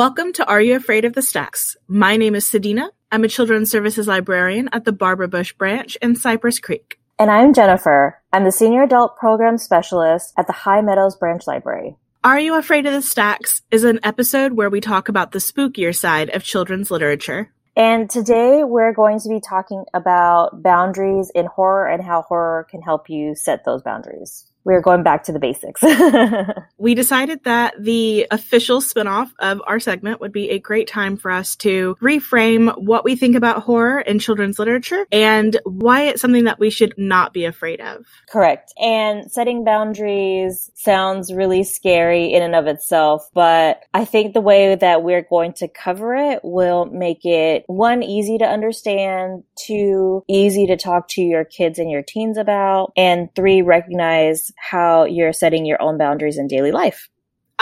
Welcome to Are You Afraid of the Stacks? My name is Sadina. I'm a Children's Services Librarian at the Barbara Bush branch in Cypress Creek. And I'm Jennifer. I'm the Senior Adult Program Specialist at the High Meadows Branch Library. Are You Afraid of the Stacks is an episode where we talk about the spookier side of children's literature. And today we're going to be talking about boundaries in horror and how horror can help you set those boundaries we're going back to the basics. we decided that the official spinoff of our segment would be a great time for us to reframe what we think about horror in children's literature and why it's something that we should not be afraid of. Correct. And setting boundaries sounds really scary in and of itself, but I think the way that we're going to cover it will make it one, easy to understand, two, easy to talk to your kids and your teens about, and three, recognize how you're setting your own boundaries in daily life.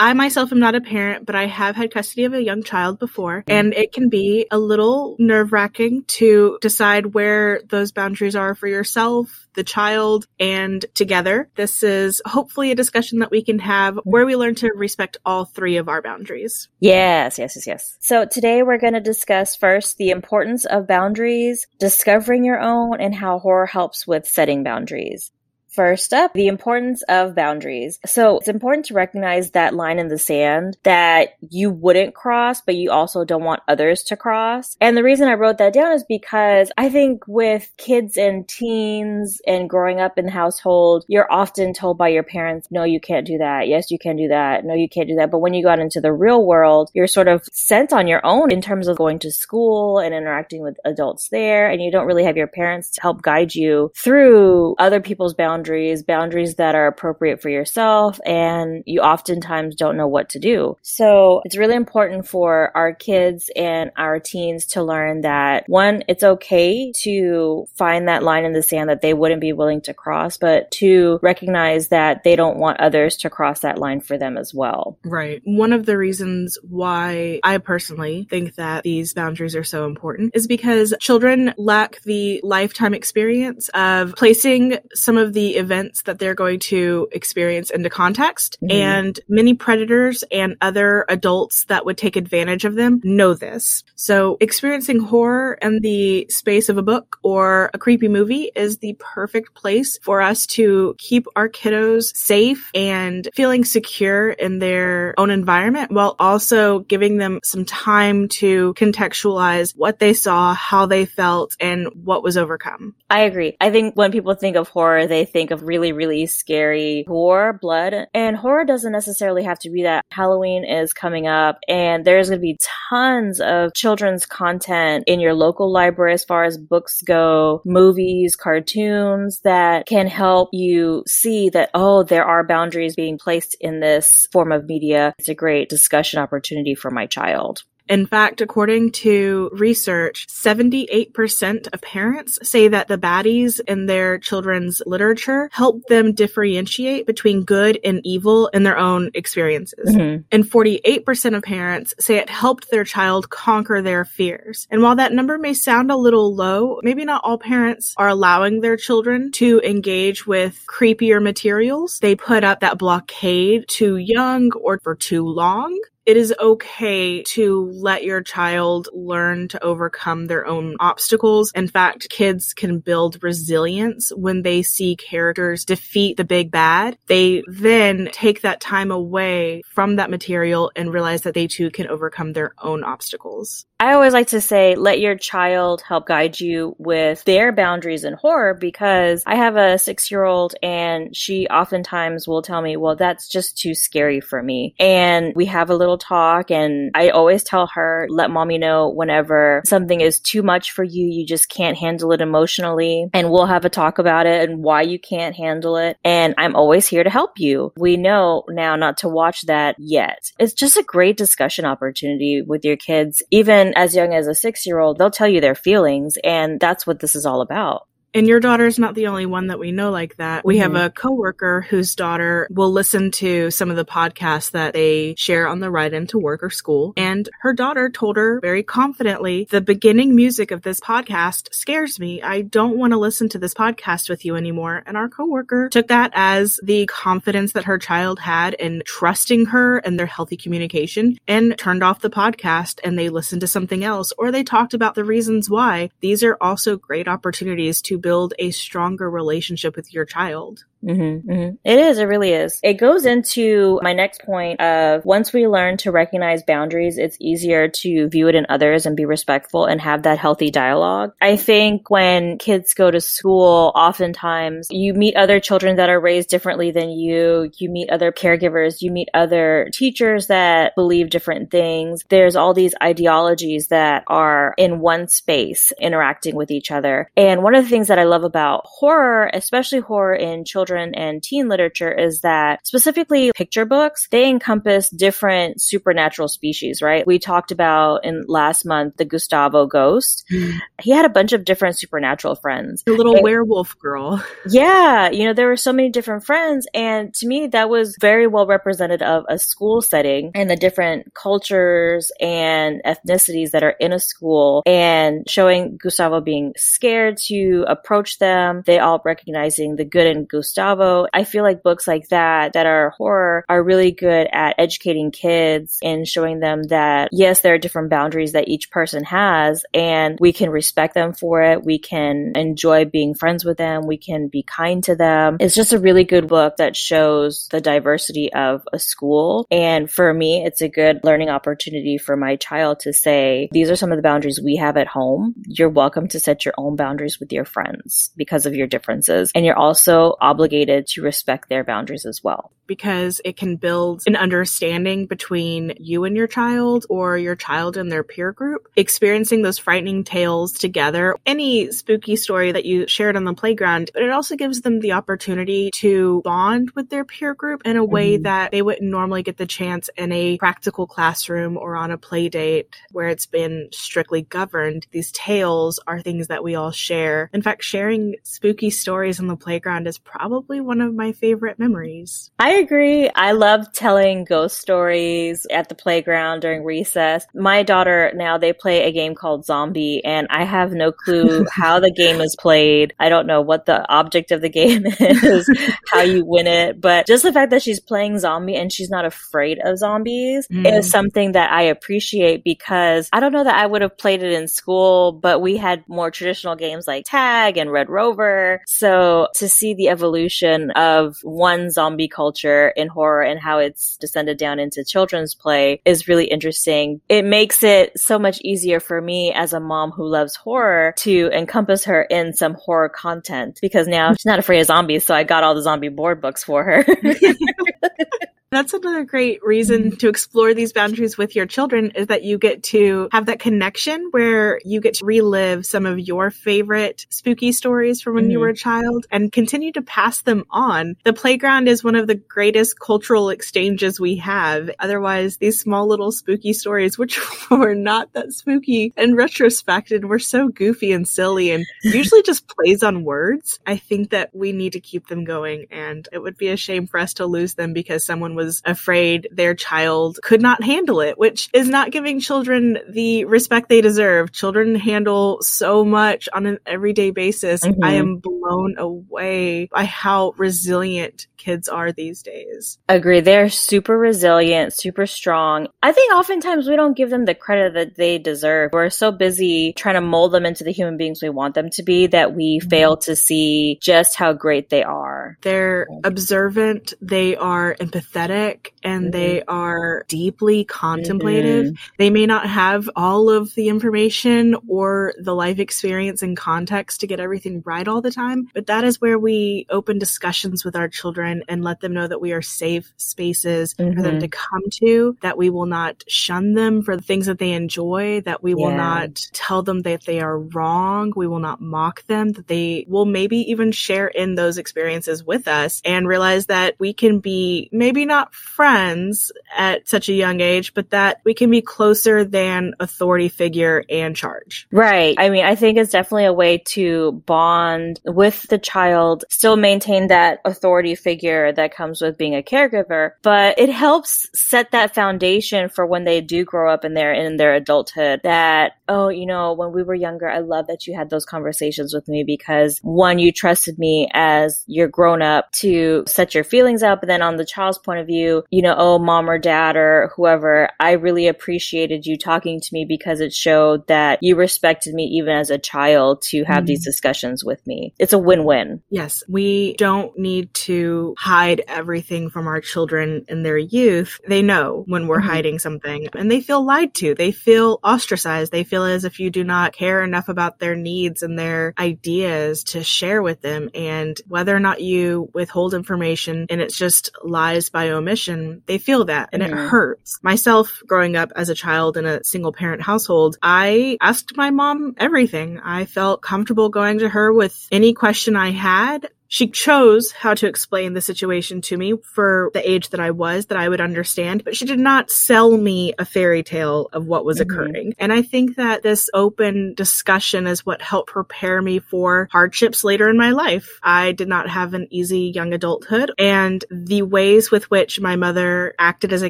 I myself am not a parent, but I have had custody of a young child before, and it can be a little nerve wracking to decide where those boundaries are for yourself, the child, and together. This is hopefully a discussion that we can have where we learn to respect all three of our boundaries. Yes, yes, yes, yes. So today we're going to discuss first the importance of boundaries, discovering your own, and how horror helps with setting boundaries. First up, the importance of boundaries. So it's important to recognize that line in the sand that you wouldn't cross, but you also don't want others to cross. And the reason I wrote that down is because I think with kids and teens and growing up in the household, you're often told by your parents, no, you can't do that. Yes, you can do that. No, you can't do that. But when you got into the real world, you're sort of sent on your own in terms of going to school and interacting with adults there. And you don't really have your parents to help guide you through other people's boundaries boundaries, boundaries that are appropriate for yourself, and you oftentimes don't know what to do. So it's really important for our kids and our teens to learn that one, it's okay to find that line in the sand that they wouldn't be willing to cross, but to recognize that they don't want others to cross that line for them as well. Right. One of the reasons why I personally think that these boundaries are so important is because children lack the lifetime experience of placing some of the events that they're going to experience into context. Mm-hmm. And many predators and other adults that would take advantage of them know this. So experiencing horror in the space of a book or a creepy movie is the perfect place for us to keep our kiddos safe and feeling secure in their own environment while also giving them some time to contextualize what they saw, how they felt, and what was overcome. I agree. I think when people think of horror, they think think of really, really scary gore, blood. And horror doesn't necessarily have to be that. Halloween is coming up and there's going to be tons of children's content in your local library as far as books go, movies, cartoons that can help you see that, oh, there are boundaries being placed in this form of media. It's a great discussion opportunity for my child. In fact, according to research, 78% of parents say that the baddies in their children's literature help them differentiate between good and evil in their own experiences. Mm-hmm. And 48% of parents say it helped their child conquer their fears. And while that number may sound a little low, maybe not all parents are allowing their children to engage with creepier materials. They put up that blockade too young or for too long it is okay to let your child learn to overcome their own obstacles. In fact, kids can build resilience when they see characters defeat the big bad. They then take that time away from that material and realize that they too can overcome their own obstacles. I always like to say, let your child help guide you with their boundaries in horror because I have a six year old and she oftentimes will tell me, well, that's just too scary for me. And we have a little talk and I always tell her, let mommy know whenever something is too much for you, you just can't handle it emotionally. And we'll have a talk about it and why you can't handle it. And I'm always here to help you. We know now not to watch that yet. It's just a great discussion opportunity with your kids, even as young as a six year old, they'll tell you their feelings. And that's what this is all about. And your daughter's not the only one that we know like that. We mm-hmm. have a coworker whose daughter will listen to some of the podcasts that they share on the ride into work or school. And her daughter told her very confidently, the beginning music of this podcast scares me. I don't want to listen to this podcast with you anymore. And our coworker took that as the confidence that her child had in trusting her and their healthy communication and turned off the podcast and they listened to something else or they talked about the reasons why. These are also great opportunities to build a stronger relationship with your child. Mm-hmm, mm-hmm. It is. It really is. It goes into my next point of once we learn to recognize boundaries, it's easier to view it in others and be respectful and have that healthy dialogue. I think when kids go to school, oftentimes you meet other children that are raised differently than you. You meet other caregivers. You meet other teachers that believe different things. There's all these ideologies that are in one space interacting with each other. And one of the things that I love about horror, especially horror in children and teen literature is that specifically picture books, they encompass different supernatural species, right? We talked about in last month the Gustavo ghost. Mm. He had a bunch of different supernatural friends. The little and, werewolf girl. Yeah, you know, there were so many different friends and to me that was very well represented of a school setting and the different cultures and ethnicities that are in a school and showing Gustavo being scared to approach them, they all recognizing the good in Gustavo. I feel like books like that, that are horror, are really good at educating kids and showing them that, yes, there are different boundaries that each person has, and we can respect them for it. We can enjoy being friends with them. We can be kind to them. It's just a really good book that shows the diversity of a school. And for me, it's a good learning opportunity for my child to say, these are some of the boundaries we have at home. You're welcome to set your own boundaries with your friends because of your differences. And you're also obligated obligated to respect their boundaries as well. Because it can build an understanding between you and your child or your child and their peer group. Experiencing those frightening tales together, any spooky story that you shared on the playground, but it also gives them the opportunity to bond with their peer group in a way mm-hmm. that they wouldn't normally get the chance in a practical classroom or on a play date where it's been strictly governed. These tales are things that we all share. In fact, sharing spooky stories on the playground is probably probably one of my favorite memories. I agree. I love telling ghost stories at the playground during recess. My daughter now they play a game called Zombie and I have no clue how the game is played. I don't know what the object of the game is, how you win it, but just the fact that she's playing Zombie and she's not afraid of zombies mm. is something that I appreciate because I don't know that I would have played it in school, but we had more traditional games like Tag and Red Rover. So to see the evolution evolution of one zombie culture in horror and how it's descended down into children's play is really interesting. It makes it so much easier for me as a mom who loves horror to encompass her in some horror content because now she's not afraid of zombies. So I got all the zombie board books for her. That's another great reason to explore these boundaries with your children is that you get to have that connection where you get to relive some of your favorite spooky stories from when mm-hmm. you were a child and continue to pass them on. The playground is one of the greatest cultural exchanges we have. Otherwise, these small little spooky stories, which were not that spooky in retrospect and were so goofy and silly and usually just plays on words, I think that we need to keep them going and it would be a shame for us to lose them because someone was afraid their child could not handle it, which is not giving children the respect they deserve. Children handle so much on an everyday basis. Mm-hmm. I am blown away by how resilient kids are these days. Agree. They're super resilient, super strong. I think oftentimes we don't give them the credit that they deserve. We're so busy trying to mold them into the human beings we want them to be that we mm-hmm. fail to see just how great they are. They're observant. They are empathetic empathetic and mm-hmm. they are deeply contemplative. Mm-hmm. They may not have all of the information or the life experience and context to get everything right all the time, but that is where we open discussions with our children and let them know that we are safe spaces mm-hmm. for them mm-hmm. to come to, that we will not shun them for the things that they enjoy, that we will not tell them that they are wrong, we will not mock them, that they will maybe even share in those experiences with us and realize that we can be maybe not not friends at such a young age, but that we can be closer than authority figure and charge. Right. I mean, I think it's definitely a way to bond with the child, still maintain that authority figure that comes with being a caregiver, but it helps set that foundation for when they do grow up in their in their adulthood that oh, you know, when we were younger, I love that you had those conversations with me because one, you trusted me as you're grown up to set your feelings out. But then on the child's point of view, you know, oh, mom or dad or whoever, I really appreciated you talking to me because it showed that you respected me even as a child to have mm-hmm. these discussions with me. It's a win-win. Yes. We don't need to hide everything from our children in their youth. They know when we're mm-hmm. hiding something and they feel lied to. They feel ostracized. They feel as if you do not care enough about their needs and their ideas to share with them. And whether or not you withhold information and it's just lies by omission, they feel that and mm-hmm. it hurts. Myself growing up as a child in a single parent household, I asked my mom everything. I felt comfortable going to her with any question I had. She chose how to explain the situation to me for the age that I was that I would understand, but she did not sell me a fairy tale of what was mm-hmm. occurring. And I think that this open discussion is what helped prepare me for hardships later in my life. I did not have an easy young adulthood and the ways with which my mother acted as a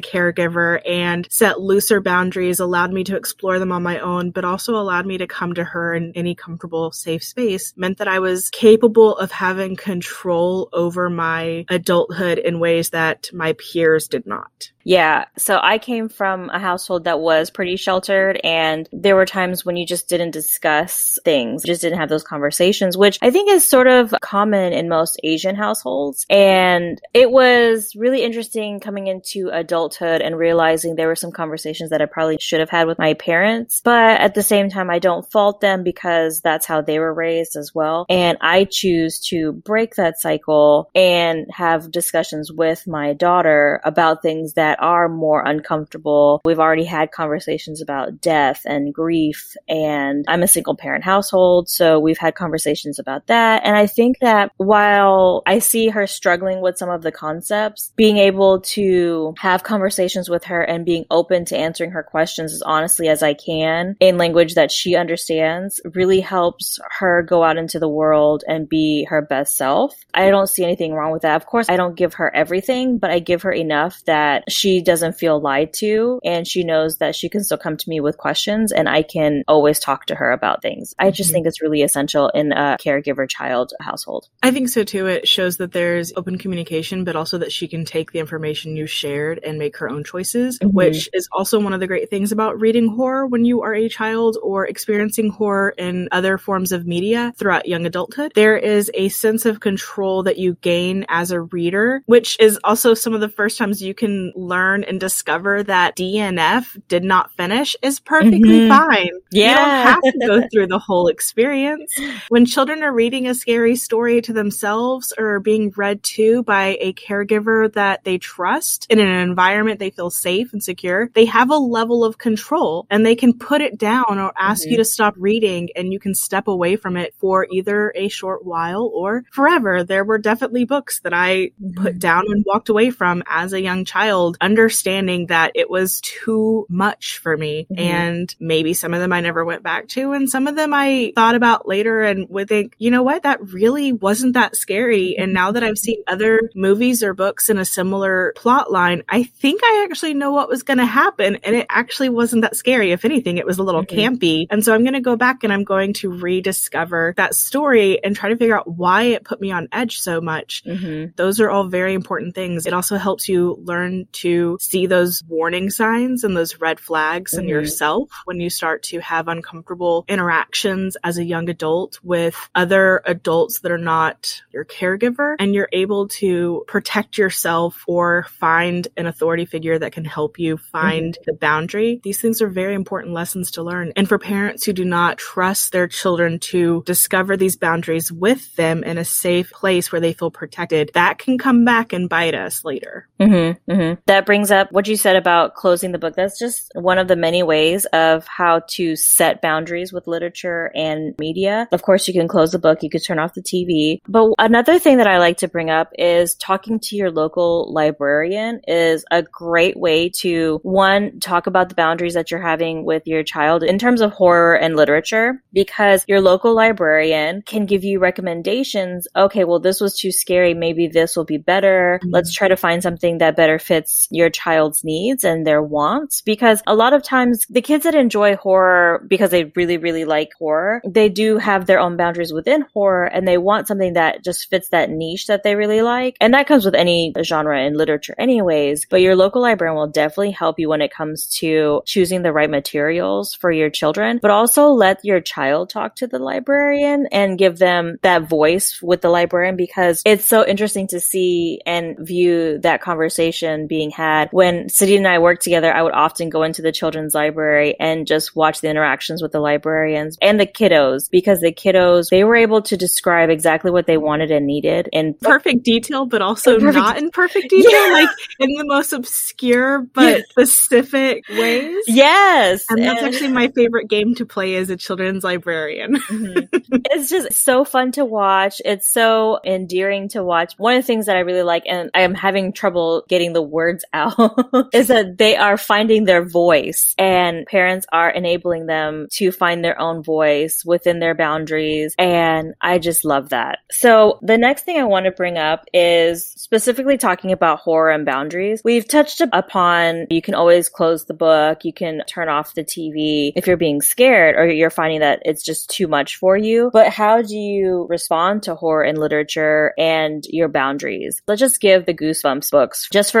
caregiver and set looser boundaries allowed me to explore them on my own, but also allowed me to come to her in any comfortable, safe space meant that I was capable of having control over my adulthood in ways that my peers did not. Yeah. So I came from a household that was pretty sheltered and there were times when you just didn't discuss things, just didn't have those conversations, which I think is sort of common in most Asian households. And it was really interesting coming into adulthood and realizing there were some conversations that I probably should have had with my parents. But at the same time, I don't fault them because that's how they were raised as well. And I choose to break that cycle and have discussions with my daughter about things that that are more uncomfortable. We've already had conversations about death and grief and I'm a single parent household. So we've had conversations about that. And I think that while I see her struggling with some of the concepts, being able to have conversations with her and being open to answering her questions as honestly as I can in language that she understands really helps her go out into the world and be her best self. I don't see anything wrong with that. Of course, I don't give her everything, but I give her enough that she doesn't feel lied to and she knows that she can still come to me with questions and I can always talk to her about things. I just mm-hmm. think it's really essential in a caregiver child household. I think so too. It shows that there's open communication, but also that she can take the information you shared and make her own choices, mm-hmm. which is also one of the great things about reading horror when you are a child or experiencing horror in other forms of media throughout young adulthood. There is a sense of control that you gain as a reader, which is also some of the first times you can learn and discover that DNF did not finish is perfectly mm-hmm. fine. Yeah. You don't have to go through the whole experience. When children are reading a scary story to themselves or being read to by a caregiver that they trust in an environment they feel safe and secure, they have a level of control and they can put it down or ask mm-hmm. you to stop reading and you can step away from it for either a short while or forever. There were definitely books that I put mm-hmm. down and walked away from as a young child understanding that it was too much for me. Mm-hmm. And maybe some of them I never went back to, and some of them I thought about later and would think, you know what, that really wasn't that scary. And now that I've seen other movies or books in a similar plot line, I think I actually know what was going to happen. And it actually wasn't that scary. If anything, it was a little mm-hmm. campy. And so I'm going to go back and I'm going to rediscover that story and try to figure out why it put me on edge so much. Mm-hmm. Those are all very important things. It also helps you learn to to see those warning signs and those red flags mm-hmm. in yourself when you start to have uncomfortable interactions as a young adult with other adults that are not your caregiver and you're able to protect yourself or find an authority figure that can help you find mm-hmm. the boundary. These things are very important lessons to learn. And for parents who do not trust their children to discover these boundaries with them in a safe place where they feel protected, that can come back and bite us later. Mm-hmm, mm-hmm. That that brings up what you said about closing the book. That's just one of the many ways of how to set boundaries with literature and media. Of course, you can close the book, you could turn off the TV. But another thing that I like to bring up is talking to your local librarian is a great way to one, talk about the boundaries that you're having with your child in terms of horror and literature, because your local librarian can give you recommendations. Okay, well, this was too scary. Maybe this will be better. Mm-hmm. Let's try to find something that better fits your child's needs and their wants. Because a lot of times the kids that enjoy horror because they really, really like horror, they do have their own boundaries within horror and they want something that just fits that niche that they really like. And that comes with any genre in literature anyways. But your local librarian will definitely help you when it comes to choosing the right materials for your children, but also let your child talk to the librarian and give them that voice with the librarian because it's so interesting to see and view that conversation being had. When Sadie and I worked together, I would often go into the children's library and just watch the interactions with the librarians and the kiddos because the kiddos, they were able to describe exactly what they wanted and needed in perfect detail, but also perfect. not in perfect detail, yeah. like in the most obscure but specific ways. Yes. And that's and- actually my favorite game to play as a children's librarian. mm-hmm. It's just so fun to watch. It's so endearing to watch. One of the things that I really like, and I am having trouble getting the words out, is that they are finding their voice and parents are enabling them to find their own voice within their boundaries. And I just love that. So the next thing I want to bring up is specifically talking about horror and boundaries. We've touched upon you can always close the book. You can turn off the TV if you're being scared or you're finding that it's just too much for you. But how do you respond to horror in literature and your boundaries? Let's just give the Goosebumps books just for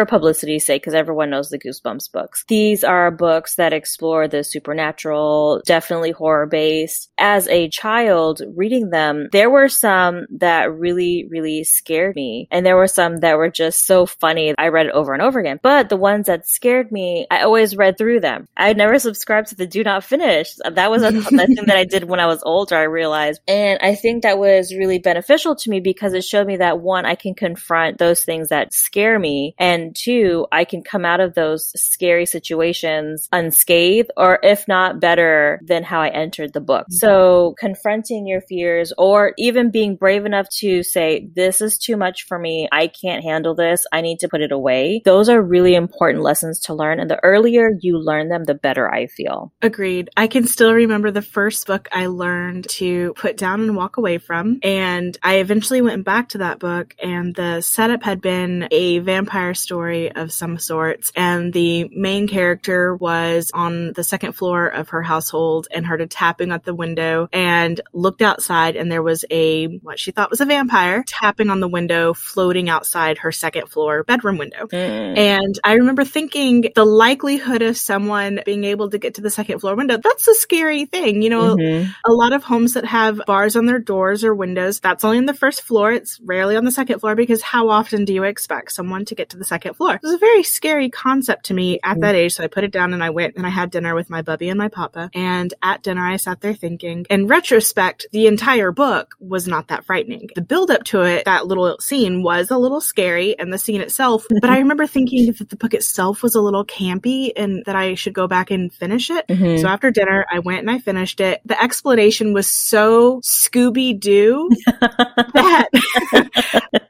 publicity's sake because everyone knows the Goosebumps books. These are books that explore the supernatural, definitely horror based. As a child reading them, there were some that really, really scared me. And there were some that were just so funny. I read it over and over again. But the ones that scared me, I always read through them. I never subscribed to the do not finish. That was a thing that I did when I was older, I realized. And I think that was really beneficial to me because it showed me that one, I can confront those things that scare me. And two, I can come out of those scary situations unscathed or if not better than how I entered the book. So confronting your fears or even being brave enough to say, this is too much for me. I can't handle this. I need to put it away. Those are really important lessons to learn. And the earlier you learn them, the better I feel. Agreed. I can still remember the first book I learned to put down and walk away from. And I eventually went back to that book and the setup had been a vampire story of some sorts. And the main character was on the second floor of her household and heard a tapping at the window and looked outside and there was a, what she thought was a vampire tapping on the window floating outside her second floor bedroom window. Mm. And I remember thinking the likelihood of someone being able to get to the second floor window, that's a scary thing. You know, mm-hmm. a lot of homes that have bars on their doors or windows, that's only on the first floor. It's rarely on the second floor because how often do you expect someone to get to the second floor? It was very scary concept to me at mm-hmm. that age. So I put it down and I went and I had dinner with my bubby and my papa. And at dinner, I sat there thinking, in retrospect, the entire book was not that frightening. The build up to it, that little scene was a little scary and the scene itself, but I remember thinking that the book itself was a little campy and that I should go back and finish it. Mm-hmm. So after dinner, I went and I finished it. The explanation was so Scooby Doo that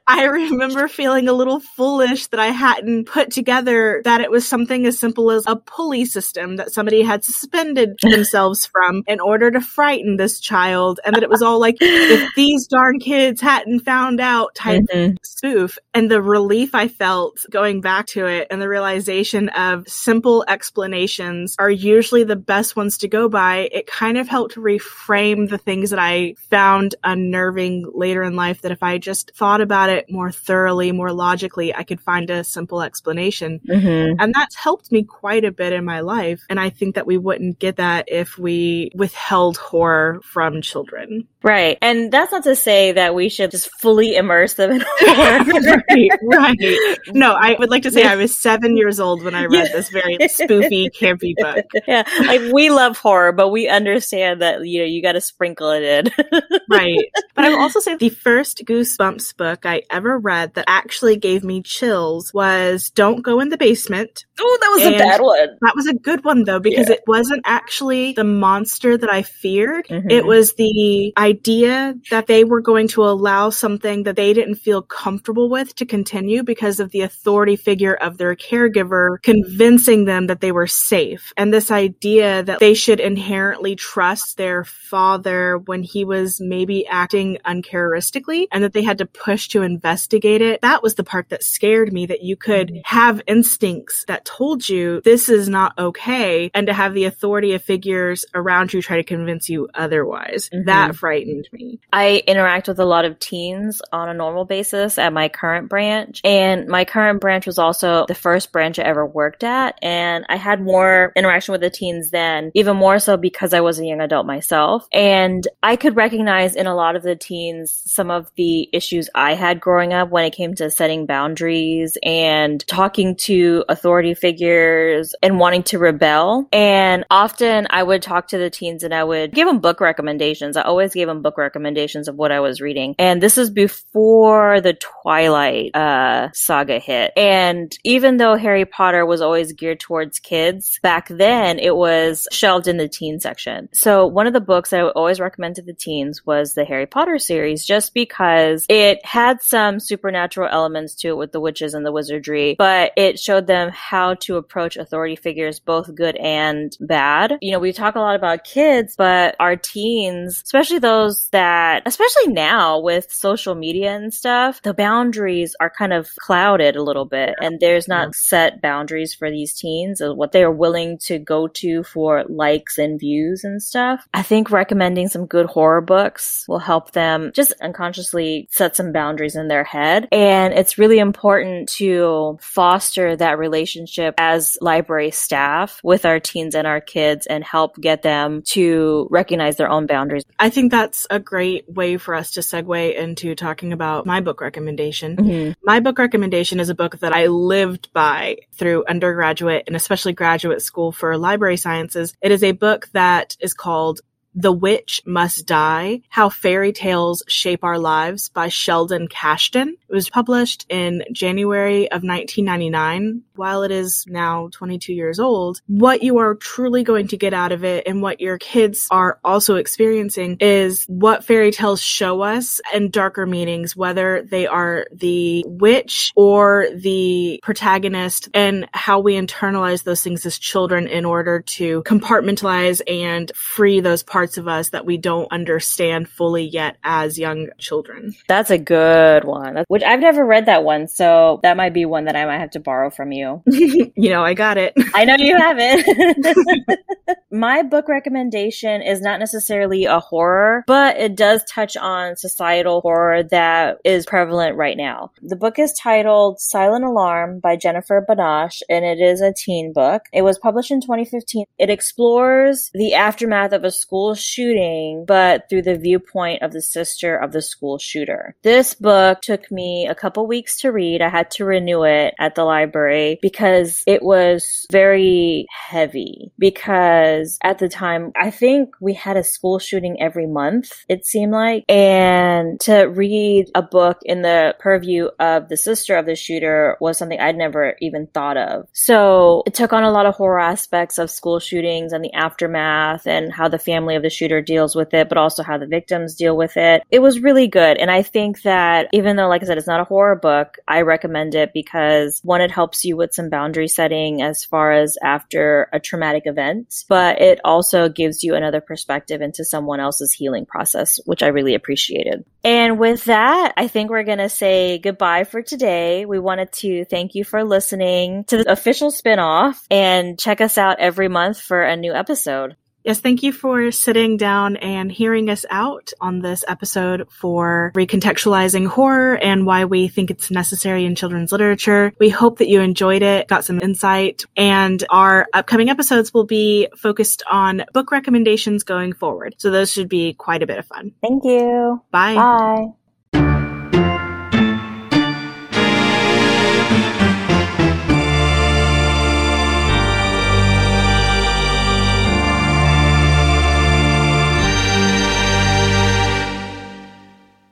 I remember feeling a little foolish that I hadn't put together that it was something as simple as a pulley system that somebody had suspended themselves from in order to frighten this child. And that it was all like, if these darn kids hadn't found out type mm-hmm. spoof. And the relief I felt going back to it and the realization of simple explanations are usually the best ones to go by. It kind of helped reframe the things that I found unnerving later in life that if I just thought about it it more thoroughly, more logically, I could find a simple explanation. Mm-hmm. And that's helped me quite a bit in my life. And I think that we wouldn't get that if we withheld horror from children. Right. And that's not to say that we should just fully immerse them in horror. right, right. No, I would like to say yeah. I was seven years old when I read yeah. this very spoofy, campy book. Yeah. Like we love horror, but we understand that, you know, you got to sprinkle it in. right. But I will also say the first Goosebumps book I ever read that actually gave me chills was Don't Go in the Basement. Oh, that was and a bad one. That was a good one though, because yeah. it wasn't actually the monster that I feared. Mm-hmm. It was the idea that they were going to allow something that they didn't feel comfortable with to continue because of the authority figure of their caregiver convincing them that they were safe. And this idea that they should inherently trust their father when he was maybe acting uncharacteristically and that they had to push to investigate it. That was the part that scared me that you could mm-hmm. have instincts that told you this is not okay and to have the authority of figures around you try to convince you otherwise. Mm-hmm. That frightened me. I interact with a lot of teens on a normal basis at my current branch and my current branch was also the first branch I ever worked at and I had more interaction with the teens then, even more so because I was a young adult myself. And I could recognize in a lot of the teens some of the issues I had growing up when it came to setting boundaries and talking to authority figures and wanting to rebel. And often I would talk to the teens and I would give them book recommendations. I always gave them book recommendations of what I was reading. And this is before the Twilight uh, saga hit. And even though Harry Potter was always geared towards kids, back then it was shelved in the teen section. So one of the books I would always recommend to the teens was the Harry Potter series just because it had some supernatural elements to it with the witches and the wizardry, but it showed them how to approach authority figures, both good and bad. You know, we talk a lot about kids, but our teens, especially those that, especially now with social media and stuff, the boundaries are kind of clouded a little bit and there's not set boundaries for these teens of what they are willing to go to for likes and views and stuff. I think recommending some good horror books will help them just unconsciously set some boundaries in their head. And it's really important to foster that relationship as library staff with our teens and our kids and help get them to recognize their own boundaries. I think that's a great way for us to segue into talking about my book recommendation. Mm-hmm. My book recommendation is a book that I lived by through undergraduate and especially graduate school for library sciences. It is a book that is called the Witch Must Die How Fairy Tales Shape Our Lives by Sheldon Cashdan. It was published in January of 1999. While it is now 22 years old, what you are truly going to get out of it and what your kids are also experiencing is what fairy tales show us and darker meanings, whether they are the witch or the protagonist and how we internalize those things as children in order to compartmentalize and free those parts parts of us that we don't understand fully yet as young children. That's a good one. Which I've never read that one, so that might be one that I might have to borrow from you. you know, I got it. I know you have it. My book recommendation is not necessarily a horror, but it does touch on societal horror that is prevalent right now. The book is titled Silent Alarm by Jennifer Banash, and it is a teen book. It was published in 2015. It explores the aftermath of a school school shooting, but through the viewpoint of the sister of the school shooter. This book took me a couple weeks to read. I had to renew it at the library because it was very heavy. Because at the time, I think we had a school shooting every month, it seemed like. And to read a book in the purview of the sister of the shooter was something I'd never even thought of. So it took on a lot of horror aspects of school shootings and the aftermath and how the family of the shooter deals with it, but also how the victims deal with it. It was really good. And I think that even though, like I said, it's not a horror book, I recommend it because one, it helps you with some boundary setting as far as after a traumatic event, but it also gives you another perspective into someone else's healing process, which I really appreciated. And with that, I think we're going to say goodbye for today. We wanted to thank you for listening to the official spinoff and check us out every month for a new episode. Yes, thank you for sitting down and hearing us out on this episode for recontextualizing horror and why we think it's necessary in children's literature. We hope that you enjoyed it, got some insight, and our upcoming episodes will be focused on book recommendations going forward. So those should be quite a bit of fun. Thank you. Bye. Bye.